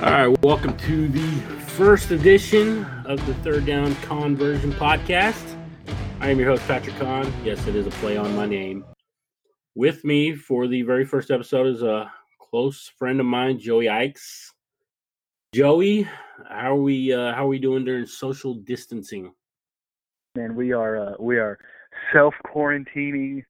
All right, welcome to the first edition of the Third Down Conversion Podcast. I am your host, Patrick Kahn. Yes, it is a play on my name. With me for the very first episode is a close friend of mine, Joey Ickes. Joey, how are we? Uh, how are we doing during social distancing? Man, we are uh, we are self quarantining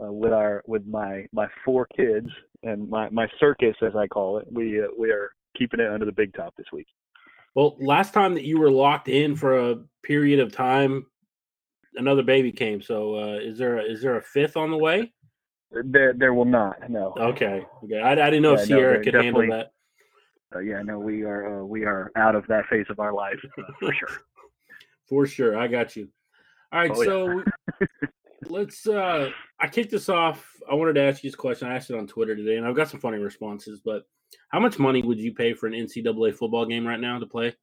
uh, with our with my my four kids and my my circus as I call it. We uh, we are keeping it under the big top this week. Well, last time that you were locked in for a period of time, another baby came. So, uh, is there a, is there a fifth on the way? There there will not. No. Okay. Okay. I, I didn't know Yeah, if Sierra they're could handle that. Uh, yeah, no, we are uh, we are out of that phase of our life uh, for sure. For sure. I got you. All right. Oh, yeah. Let's, uh, I kicked this off. I wanted to ask you this question. I asked it on Twitter today, and I've got some funny responses. But how much money would you pay for an NCAA football game right now to play?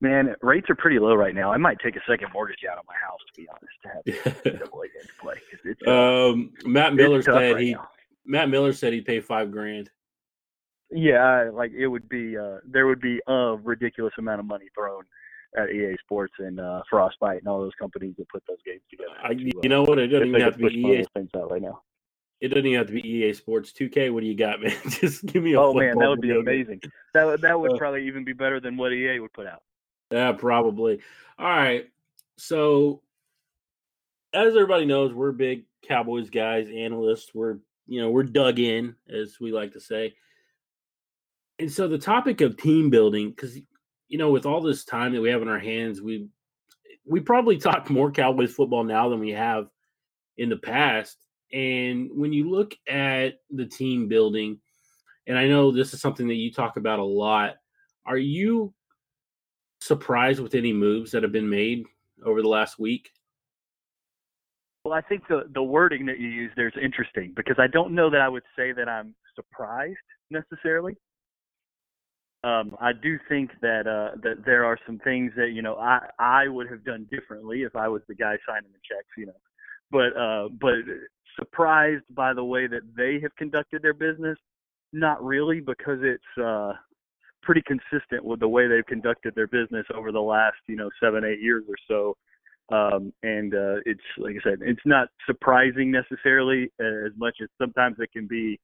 Man, rates are pretty low right now. I might take a second mortgage out on my house to be honest to have NCAA games to play it's, um, Matt Miller said right he, now. Matt Miller said he'd pay five grand. Yeah, like it would be uh there would be a ridiculous amount of money thrown at EA Sports and uh Frostbite and all those companies that put those games together. I, to, you uh, know what? It doesn't even have to be EA. things out right now. It doesn't even have to be EA Sports 2K. What do you got, man? Just give me a. Oh man, that would be game. amazing. That would that would Uh, probably even be better than what EA would put out. Yeah, probably. All right. So, as everybody knows, we're big Cowboys guys, analysts. We're you know we're dug in, as we like to say. And so the topic of team building, because you know, with all this time that we have in our hands, we we probably talk more Cowboys football now than we have in the past. And when you look at the team building, and I know this is something that you talk about a lot, are you surprised with any moves that have been made over the last week? Well, I think the the wording that you use there is interesting because I don't know that I would say that I'm surprised necessarily. Um, I do think that uh, that there are some things that you know I I would have done differently if I was the guy signing the checks, you know. But uh, but surprised by the way that they have conducted their business, not really because it's uh, pretty consistent with the way they've conducted their business over the last you know seven eight years or so um, and uh, it's like I said, it's not surprising necessarily as much as sometimes it can be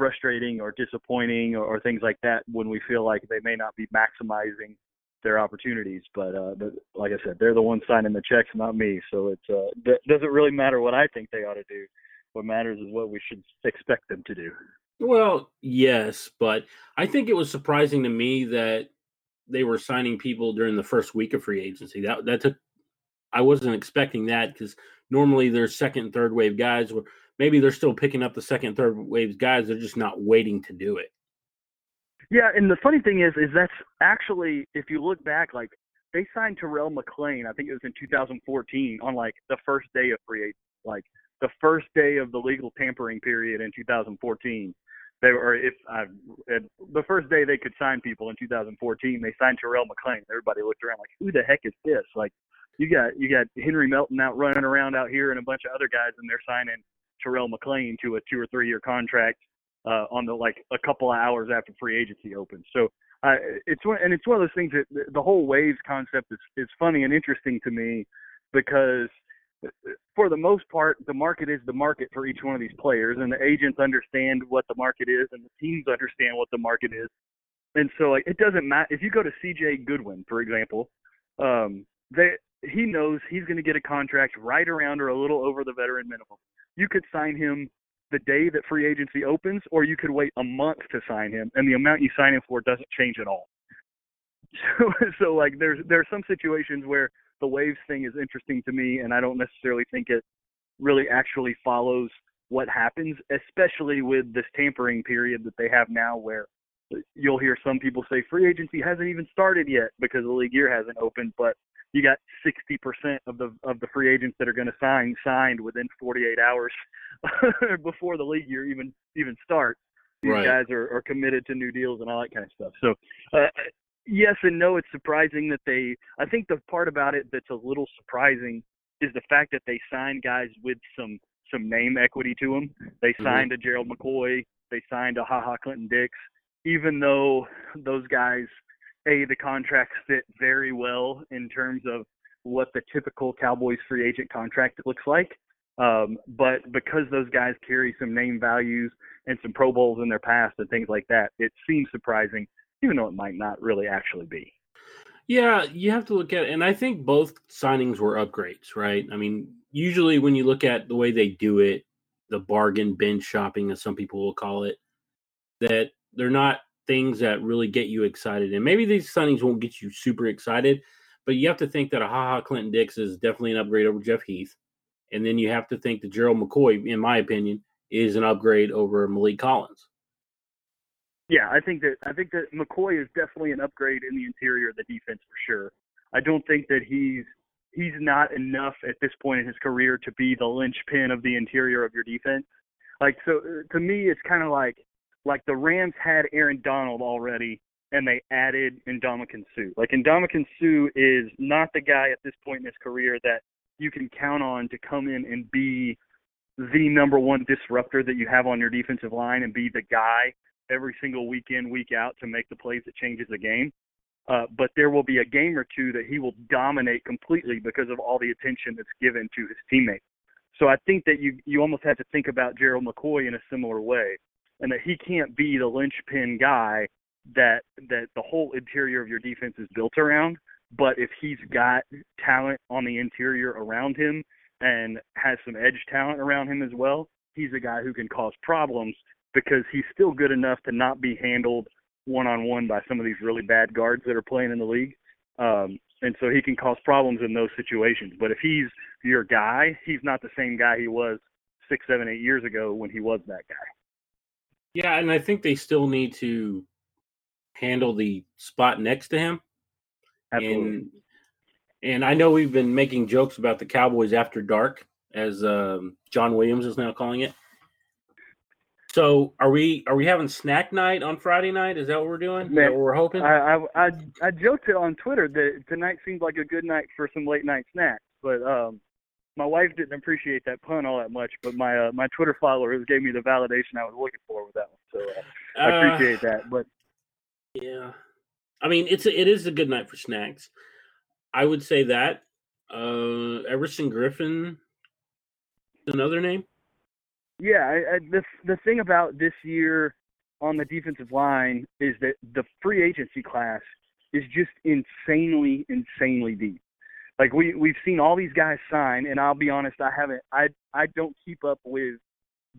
frustrating or disappointing or, or things like that when we feel like they may not be maximizing their opportunities. But, uh, like I said, they're the ones signing the checks, not me. So it uh, that doesn't really matter what I think they ought to do. What matters is what we should expect them to do. Well, yes, but I think it was surprising to me that they were signing people during the first week of free agency. That that took I wasn't expecting that because normally there's second and third wave guys where maybe they're still picking up the second third waves guys, they're just not waiting to do it. Yeah, and the funny thing is, is that's actually if you look back, like they signed Terrell McClain. I think it was in 2014 on like the first day of free agency, like the first day of the legal tampering period in 2014. They were, if I, the first day they could sign people in 2014, they signed Terrell McClain. Everybody looked around like, who the heck is this? Like, you got you got Henry Melton out running around out here, and a bunch of other guys, and they're signing Terrell McClain to a two or three year contract uh, on the like a couple of hours after free agency opens. So uh, it's one, and it's one of those things that the, the whole waves concept is is funny and interesting to me because uh, for the most part the market is the market for each one of these players and the agents understand what the market is and the teams understand what the market is and so like it doesn't matter if you go to CJ Goodwin for example um they he knows he's going to get a contract right around or a little over the veteran minimum you could sign him the day that free agency opens, or you could wait a month to sign him, and the amount you sign him for doesn't change at all. So, so like there's there are some situations where the waves thing is interesting to me, and I don't necessarily think it really actually follows what happens, especially with this tampering period that they have now, where you'll hear some people say free agency hasn't even started yet because the league year hasn't opened, but you got 60% of the of the free agents that are going to sign signed within 48 hours before the league year even even starts. These Right. guys are, are committed to new deals and all that kind of stuff. So, uh, yes and no. It's surprising that they. I think the part about it that's a little surprising is the fact that they signed guys with some some name equity to them. They Mhm. signed a Gerald McCoy. They signed a Ha Ha Clinton Dix. even though those guys, a the contracts fit very well in terms of what the typical Cowboys free agent contract looks like. Um, but because those guys carry some name values and some Pro Bowls in their past and things like that, it seems surprising, even though it might not really actually be. Yeah, you have to look at it. And I think both signings were upgrades, right? I mean, usually when you look at the way they do it, the bargain bin shopping, as some people will call it, that they're not things that really get you excited. And maybe these signings won't get you super excited, but you have to think that a Ha Ha Clinton-Dix is definitely an upgrade over Jeff Heath. And then you have to think that Gerald McCoy, in my opinion, is an upgrade over Maliek Collins. Yeah, I think that I think that McCoy is definitely an upgrade in the interior of the defense for sure. I don't think that he's he's not enough at this point in his career to be the linchpin of the interior of your defense. Like so to me it's kind of like like the Rams had Aaron Donald already and they added Ndamukong Suh. Like Ndamukong Suh is not the guy at this point in his career that you can count on to come in and be the number one disruptor that you have on your defensive line and be the guy every single week in, week out to make the plays that changes the game. Uh, but there will be a game or two that he will dominate completely because of all the attention that's given to his teammates. So I think that you you almost have to think about Gerald McCoy in a similar way, and that he can't be the linchpin guy that that the whole interior of your defense is built around. But if he's got talent on the interior around him and has some edge talent around him as well, he's a guy who can cause problems because he's still good enough to not be handled one on one by some of these really bad guards that are playing in the league. Um, and so he can cause problems in those situations. But if he's your guy, he's not the same guy he was six, seven, eight years ago when he was that guy. Yeah, and I think they still need to handle the spot next to him. Absolutely. And, and I know we've been making jokes about the Cowboys after dark, as um, John Williams is now calling it. So are we are we having snack night on Friday night? Is that what we're doing? Man, what we're hoping? I, I I I joked it on Twitter that tonight seemed like a good night for some late night snacks, but um my wife didn't appreciate that pun all that much, but my uh, my Twitter followers gave me the validation I was looking for with that one. So uh, I uh, appreciate that. But yeah, I mean it's a, it is a good night for snacks. I would say that uh Everson Griffen, another name. Yeah, I, I, the the thing about this year on the defensive line is that the free agency class is just insanely, insanely deep. Like we we've seen all these guys sign, and I'll be honest, I haven't. I I don't keep up with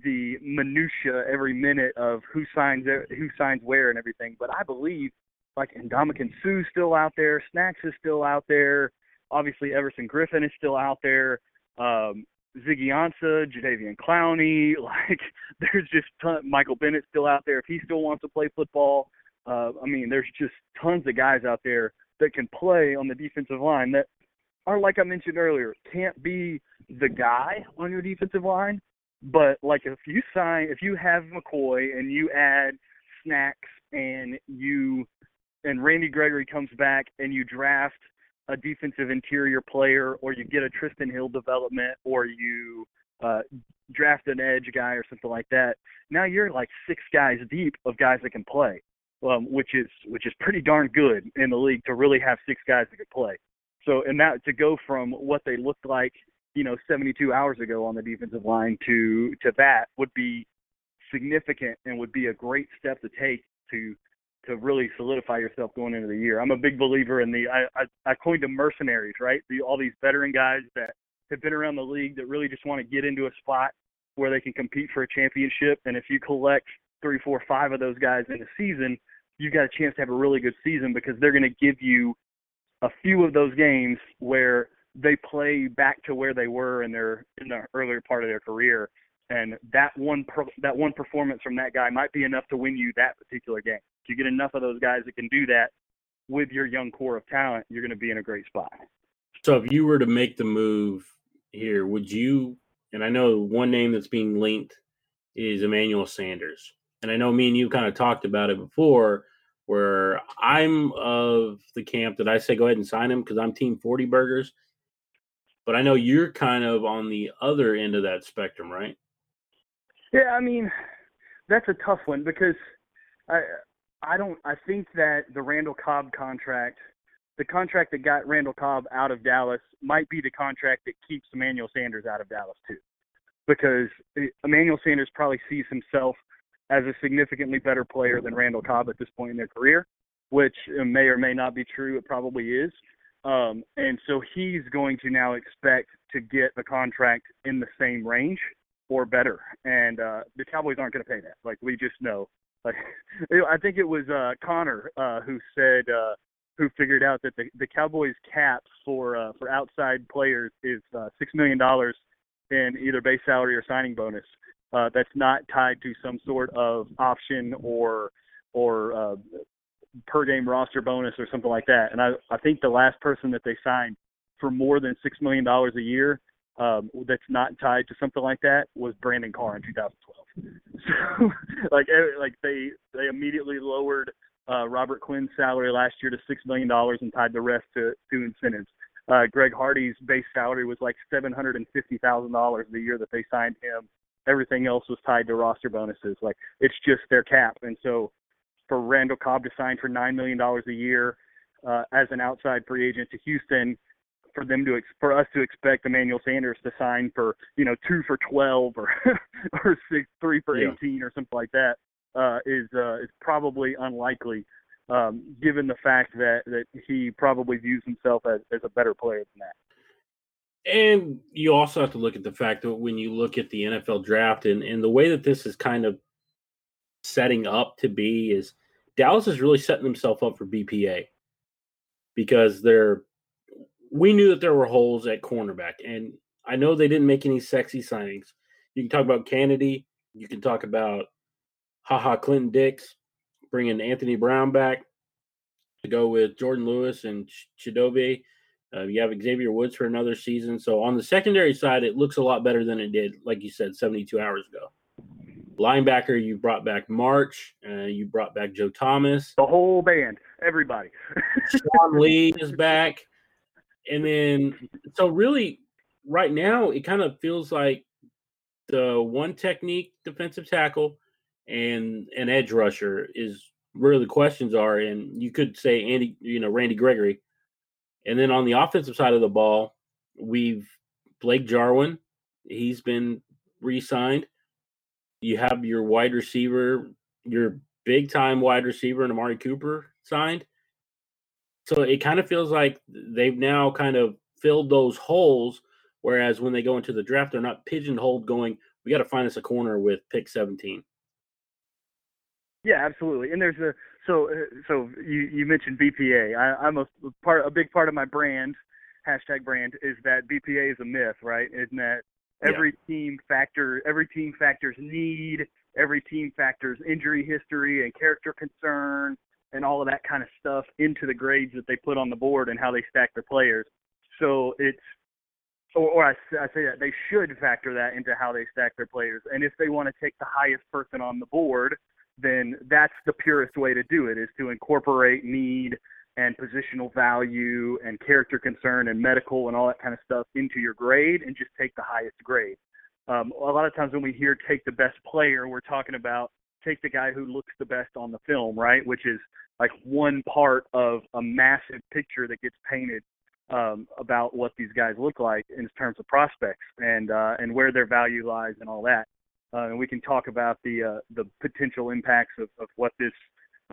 the minutia every minute of who signs who signs where and everything. But I believe like Ndamukong Suh's still out there, Snacks is still out there. Obviously, Everson Griffen is still out there. Um, Ziggy Ansah, Jadeveon Clowney, like there's just ton, Michael Bennett still out there if he still wants to play football. Uh, I mean, there's just tons of guys out there that can play on the defensive line that are like I mentioned earlier, can't be the guy on your defensive line, but like if you sign, if you have McCoy and you add Snacks and you and Randy Gregory comes back and you draft a defensive interior player, or you get a Trysten Hill development, or you uh, draft an edge guy or something like that. Now you're like six guys deep of guys that can play, um, which is which is pretty darn good in the league to really have six guys that can play. So and that to go from what they looked like, you know, 72 hours ago on the defensive line to to that would be significant and would be a great step to take to to really solidify yourself going into the year. I'm a big believer in the I I, I coined them mercenaries, right? The all these veteran guys that have been around the league that really just want to get into a spot where they can compete for a championship. And if you collect three, four, five of those guys in a season, you've got a chance to have a really good season because they're going to give you a few of those games where they play back to where they were in their in the earlier part of their career and that one per, that one performance from that guy might be enough to win you that particular game. If you get enough of those guys that can do that with your young core of talent, you're going to be in a great spot. So if you were to make the move here, would you? And I know one name that's being linked is Emmanuel Sanders, and I know me and you kind of talked about it before. Where I'm of the camp that I say go ahead and sign him because I'm Team Forty Burgers, but I know you're kind of on the other end of that spectrum, right? Yeah, I mean, that's a tough one because I I don't. I think that the Randall Cobb contract, the contract that got Randall Cobb out of Dallas, might be the contract that keeps Emmanuel Sanders out of Dallas too, because Emmanuel Sanders probably sees himself as a significantly better player than Randall Cobb at this point in their career, which may or may not be true. It probably is. Um, and so he's going to now expect to get a contract in the same range or better. And uh, the Cowboys aren't going to pay that. Like we just know. Like I think it was uh, Connor uh, who said uh, who figured out that the, the Cowboys cap for uh, for outside players is uh, six million dollars in either base salary or signing bonus. Uh, that's not tied to some sort of option or or uh, per game roster bonus or something like that. And I I think the last person that they signed for more than six million dollars a year um, that's not tied to something like that was Brandon Carr in 2012. So like like they they immediately lowered uh, Robert Quinn's salary last year to six million dollars and tied the rest to to incentives. Uh, Greg Hardy's base salary was like seven hundred and fifty thousand dollars the year that they signed him. Everything else was tied to roster bonuses. Like it's just their cap, and so for Randall Cobb to sign for nine million dollars a year uh, as an outside free agent to Houston, for them to for us to expect Emmanuel Sanders to sign for you know two for twelve or or six three for yeah. eighteen or something like that uh, is uh, is probably unlikely, um, given the fact that that he probably views himself as, as a better player than that. And you also have to look at the fact that when you look at the NFL draft and, and the way that this is kind of setting up to be is Dallas is really setting themselves up for BPA because they're we knew that there were holes at cornerback and I know they didn't make any sexy signings. You can talk about Canady, you can talk about haha Clinton Dix, bringing Anthony Brown back to go with Jourdan Lewis and Chidobe. Uh, you have Xavier Woods for another season. So on the secondary side, it looks a lot better than it did, like you said, 72 hours ago. Linebacker, you brought back March. Uh, you brought back Joe Thomas. The whole band, everybody. Sean Lee is back. And then, so really, right now, it kind of feels like the one technique defensive tackle and an edge rusher is where the questions are. And you could say Andy, you know, Randy Gregory. And then on the offensive side of the ball, we've Blake Jarwin. He's been re-signed. You have your wide receiver, your big time wide receiver, and Amari Cooper signed. So it kind of feels like they've now kind of filled those holes. Whereas when they go into the draft, they're not pigeonholed going, we got to find us a corner with pick 17. Yeah, absolutely. And there's a so uh, so you you mentioned BPA. I, I'm a part a big part of my brand hashtag brand is that BPA is a myth, right? Isn't that every yeah. team factor every team factors need, every team factors injury history and character concern and all of that kind of stuff into the grades that they put on the board and how they stack their players. So it's or, or I, I say that they should factor that into how they stack their players. And if they want to take the highest person on the board, then that's the purest way to do it is to incorporate need and positional value and character concern and medical and all that kind of stuff into your grade and just take the highest grade. Um, a lot of times when we hear take the best player, we're talking about take the guy who looks the best on the film, right? Which is like one part of a massive picture that gets painted um, about what these guys look like in terms of prospects and uh, and where their value lies and all that uh, and we can talk about the uh, the potential impacts of, of what this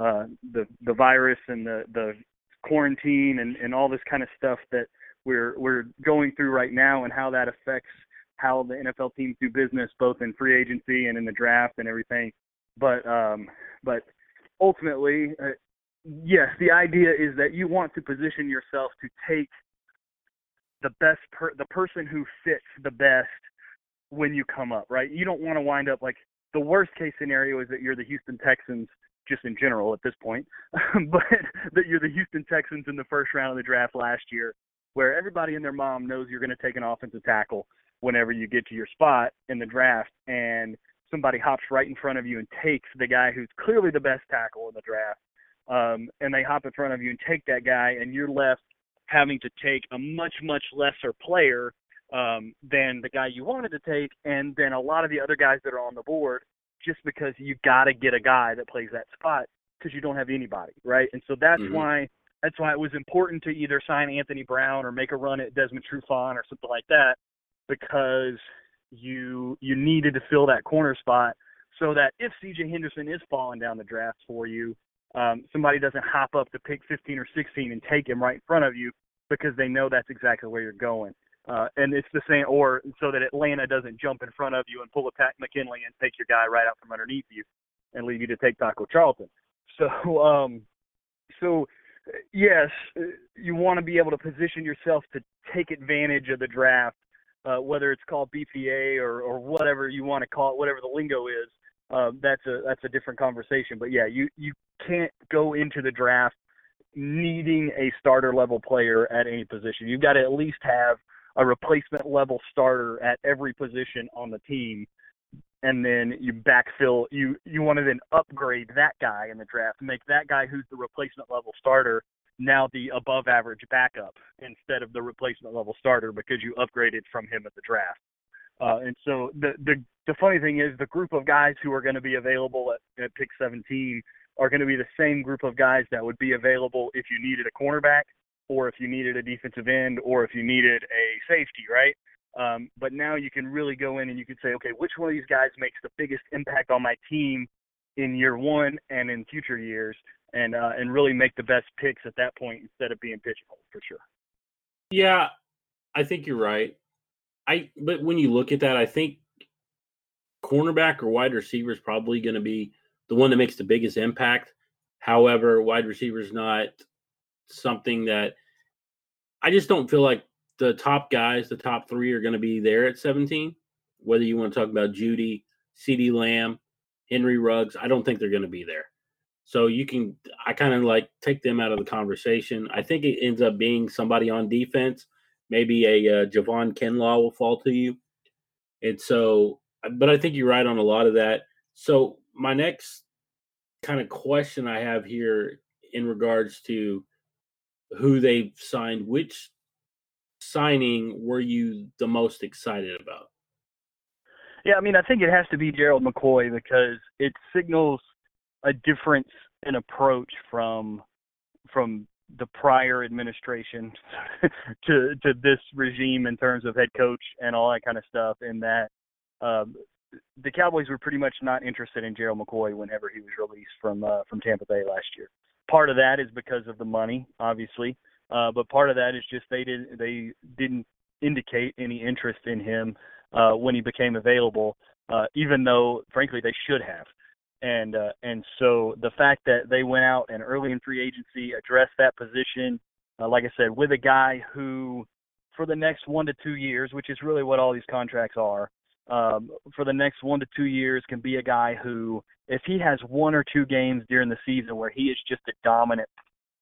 uh, the the virus and the the quarantine and, and all this kind of stuff that we're we're going through right now and how that affects how the NFL teams do business both in free agency and in the draft and everything. But um, but ultimately, uh, yes, the idea is that you want to position yourself to take the best per- the person who fits the best when you come up, right? You don't want to wind up like the worst case scenario is that you're the Houston Texans just in general at this point, but that you're the Houston Texans in the first round of the draft last year, where everybody and their mom knows you're going to take an offensive tackle whenever you get to your spot in the draft, and somebody hops right in front of you and takes the guy who's clearly the best tackle in the draft, um, and they hop in front of you and take that guy, and you're left having to take a much much lesser player um, than the guy you wanted to take, and then a lot of the other guys that are on the board, just because you got to get a guy that plays that spot, because you don't have anybody, right? And so that's Mhm. why that's why it was important to either sign Anthony Brown or make a run at Desmond Trufant or something like that, because you you needed to fill that corner spot so that if CJ Henderson is falling down the draft for you, um, somebody doesn't hop up to pick 15 or 16 and take him right in front of you because they know that's exactly where you're going. Uh, and it's the same, or so that Atlanta doesn't jump in front of you and pull a Takk McKinley and take your guy right out from underneath you and leave you to take Taco Charlton. So, um, so yes, you want to be able to position yourself to take advantage of the draft, uh, whether it's called BPA or, or whatever you want to call it, whatever the lingo is. Uh, that's a that's a different conversation. But yeah, you you can't go into the draft needing a starter level player at any position. You've got to at least have a replacement level starter at every position on the team and then you backfill you you want to then upgrade that guy in the draft make that guy who's the replacement level starter now the above average backup instead of the replacement level starter because you upgraded from him at the draft. Uh, and so the the the funny thing is the group of guys who are going to be available at, at pick 17 are going to be the same group of guys that would be available if you needed a cornerback or if you needed a defensive end or if you needed a safety right um, but now you can really go in and you can say, okay, which one of these guys makes the biggest impact on my team in year one and in future years, and uh, and really make the best picks at that point instead of being pigeonholed for sure. Yeah, I think you're right. I but when you look at that, I think cornerback or wide receiver is probably going to be the one that makes the biggest impact. However, wide receiver is not something that I just don't feel like the top guys, the top three, are going to be there at 17. Whether you want to talk about Jeudy, CeeDee Lamb, Henry Ruggs, I don't think they're going to be there. So you can, I kind of like take them out of the conversation. I think it ends up being somebody on defense. Maybe a uh, Javon Kinlaw will fall to you. And so, but I think you're right on a lot of that. So my next kind of question I have here in regards to who they've signed, which signing were you the most excited about? Yeah, I mean, I think it has to be Gerald McCoy because it signals a difference in approach from from the prior administration to to this regime in terms of head coach and all that kind of stuff. In that um, the Cowboys were pretty much not interested in Gerald McCoy whenever he was released from uh, from Tampa Bay last year. Part of that is because of the money, obviously, uh, but part of that is just they didn't they didn't indicate any interest in him uh, when he became available, uh, even though frankly they should have. And uh, and so the fact that they went out and early in free agency addressed that position, uh, like I said, with a guy who for the next one to two years, which is really what all these contracts are, um, for the next one to two years can be a guy who, if he has one or two games during the season where he is just a dominant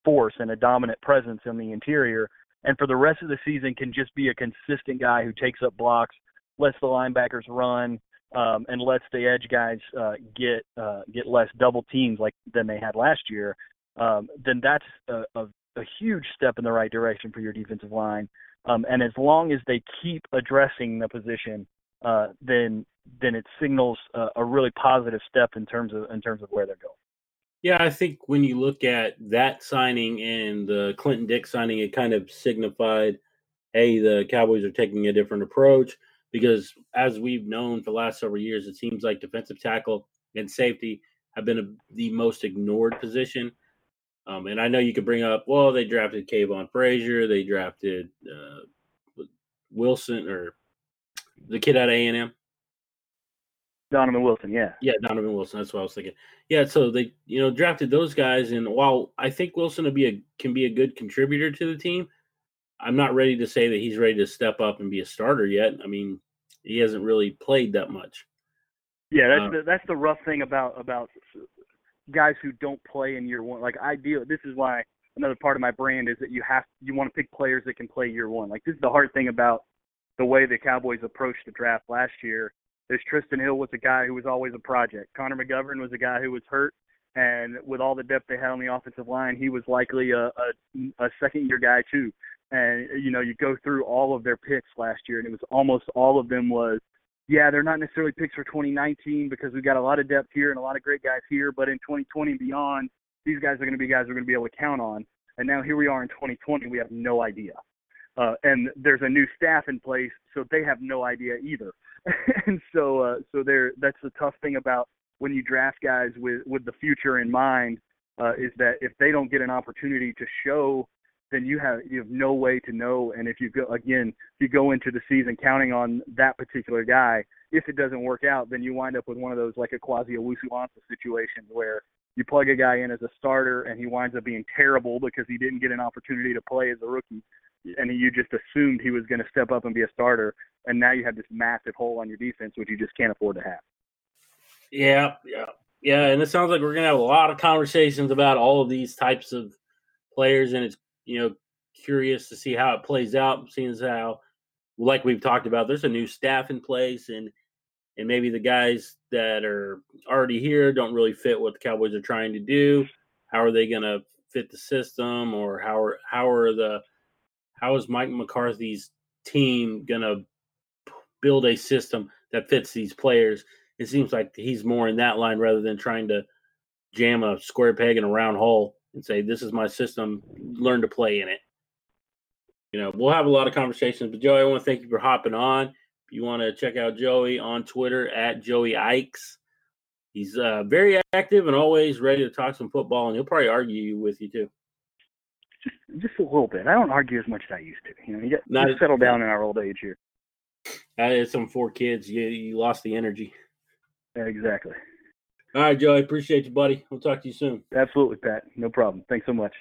force and a dominant presence in the interior, and for the rest of the season can just be a consistent guy who takes up blocks, lets the linebackers run, um, and lets the edge guys uh, get uh, get less double teams like than they had last year. Um, then that's a, a, a huge step in the right direction for your defensive line. Um, and as long as they keep addressing the position, uh, then then it signals a, a really positive step in terms of in terms of where they're going. Yeah, I think when you look at that signing and the Clinton Dix signing, it kind of signified, hey, the Cowboys are taking a different approach because, as we've known for the last several years, it seems like defensive tackle and safety have been a, the most ignored position. Um, and I know you could bring up, well, they drafted Kavon Frazier, they drafted uh, Wilson or the kid out of A and M. Donovan Wilson, yeah. Yeah, Donovan Wilson. That's what I was thinking. Yeah, so they you know drafted those guys, and while I think Wilson will be a can be a good contributor to the team, I'm not ready to say that he's ready to step up and be a starter yet. I mean, he hasn't really played that much. Yeah, that's uh, the, that's the rough thing about about guys who don't play in year one. Like I deal. This is why another part of my brand is that you have you want to pick players that can play year one. Like this is the hard thing about the way the Cowboys approached the draft last year there's Trysten Hill was a guy who was always a project. Connor McGovern was a guy who was hurt, and with all the depth they had on the offensive line, he was likely a, a, a second year guy too. And you know, you go through all of their picks last year, and it was almost all of them was, yeah, they're not necessarily picks for 2019 because we've got a lot of depth here and a lot of great guys here, but in 2020 and beyond, these guys are going to be guys we're going to be able to count on. And now here we are in 2020, we have no idea. Uh, and there's a new staff in place, so they have no idea either. and so, uh, so there, that's the tough thing about when you draft guys with with the future in mind, uh, is that if they don't get an opportunity to show, then you have you have no way to know. And if you go again, if you go into the season counting on that particular guy, if it doesn't work out, then you wind up with one of those like a quasi Owusu-Ansah situation where you plug a guy in as a starter and he winds up being terrible because he didn't get an opportunity to play as a rookie and you just assumed he was going to step up and be a starter and now you have this massive hole on your defense which you just can't afford to have yeah yeah yeah and it sounds like we're going to have a lot of conversations about all of these types of players and it's you know curious to see how it plays out seeing as how like we've talked about there's a new staff in place and and maybe the guys that are already here don't really fit what the Cowboys are trying to do. How are they going to fit the system, or how are how are the how is Mike McCarthy's team to build a system that fits these players? It seems like he's more in that line rather than trying to jam a square peg in a round hole and say, "This is my system. Learn to play in it." You know, we'll have a lot of conversations. But Joey, I want to thank you for hopping on If you want to check out Joey on Twitter at Joey Ickes. He's uh, very active and always ready to talk some football, and he'll probably argue with you too. Just, just a little bit. I don't argue as much as I used to. You know, you, get, Not, you settle down in our old age here. I had some four kids. You you lost the energy. Exactly. All right, Joey. Appreciate you, buddy. We'll talk to you soon. Absolutely, Pat. No problem. Thanks so much.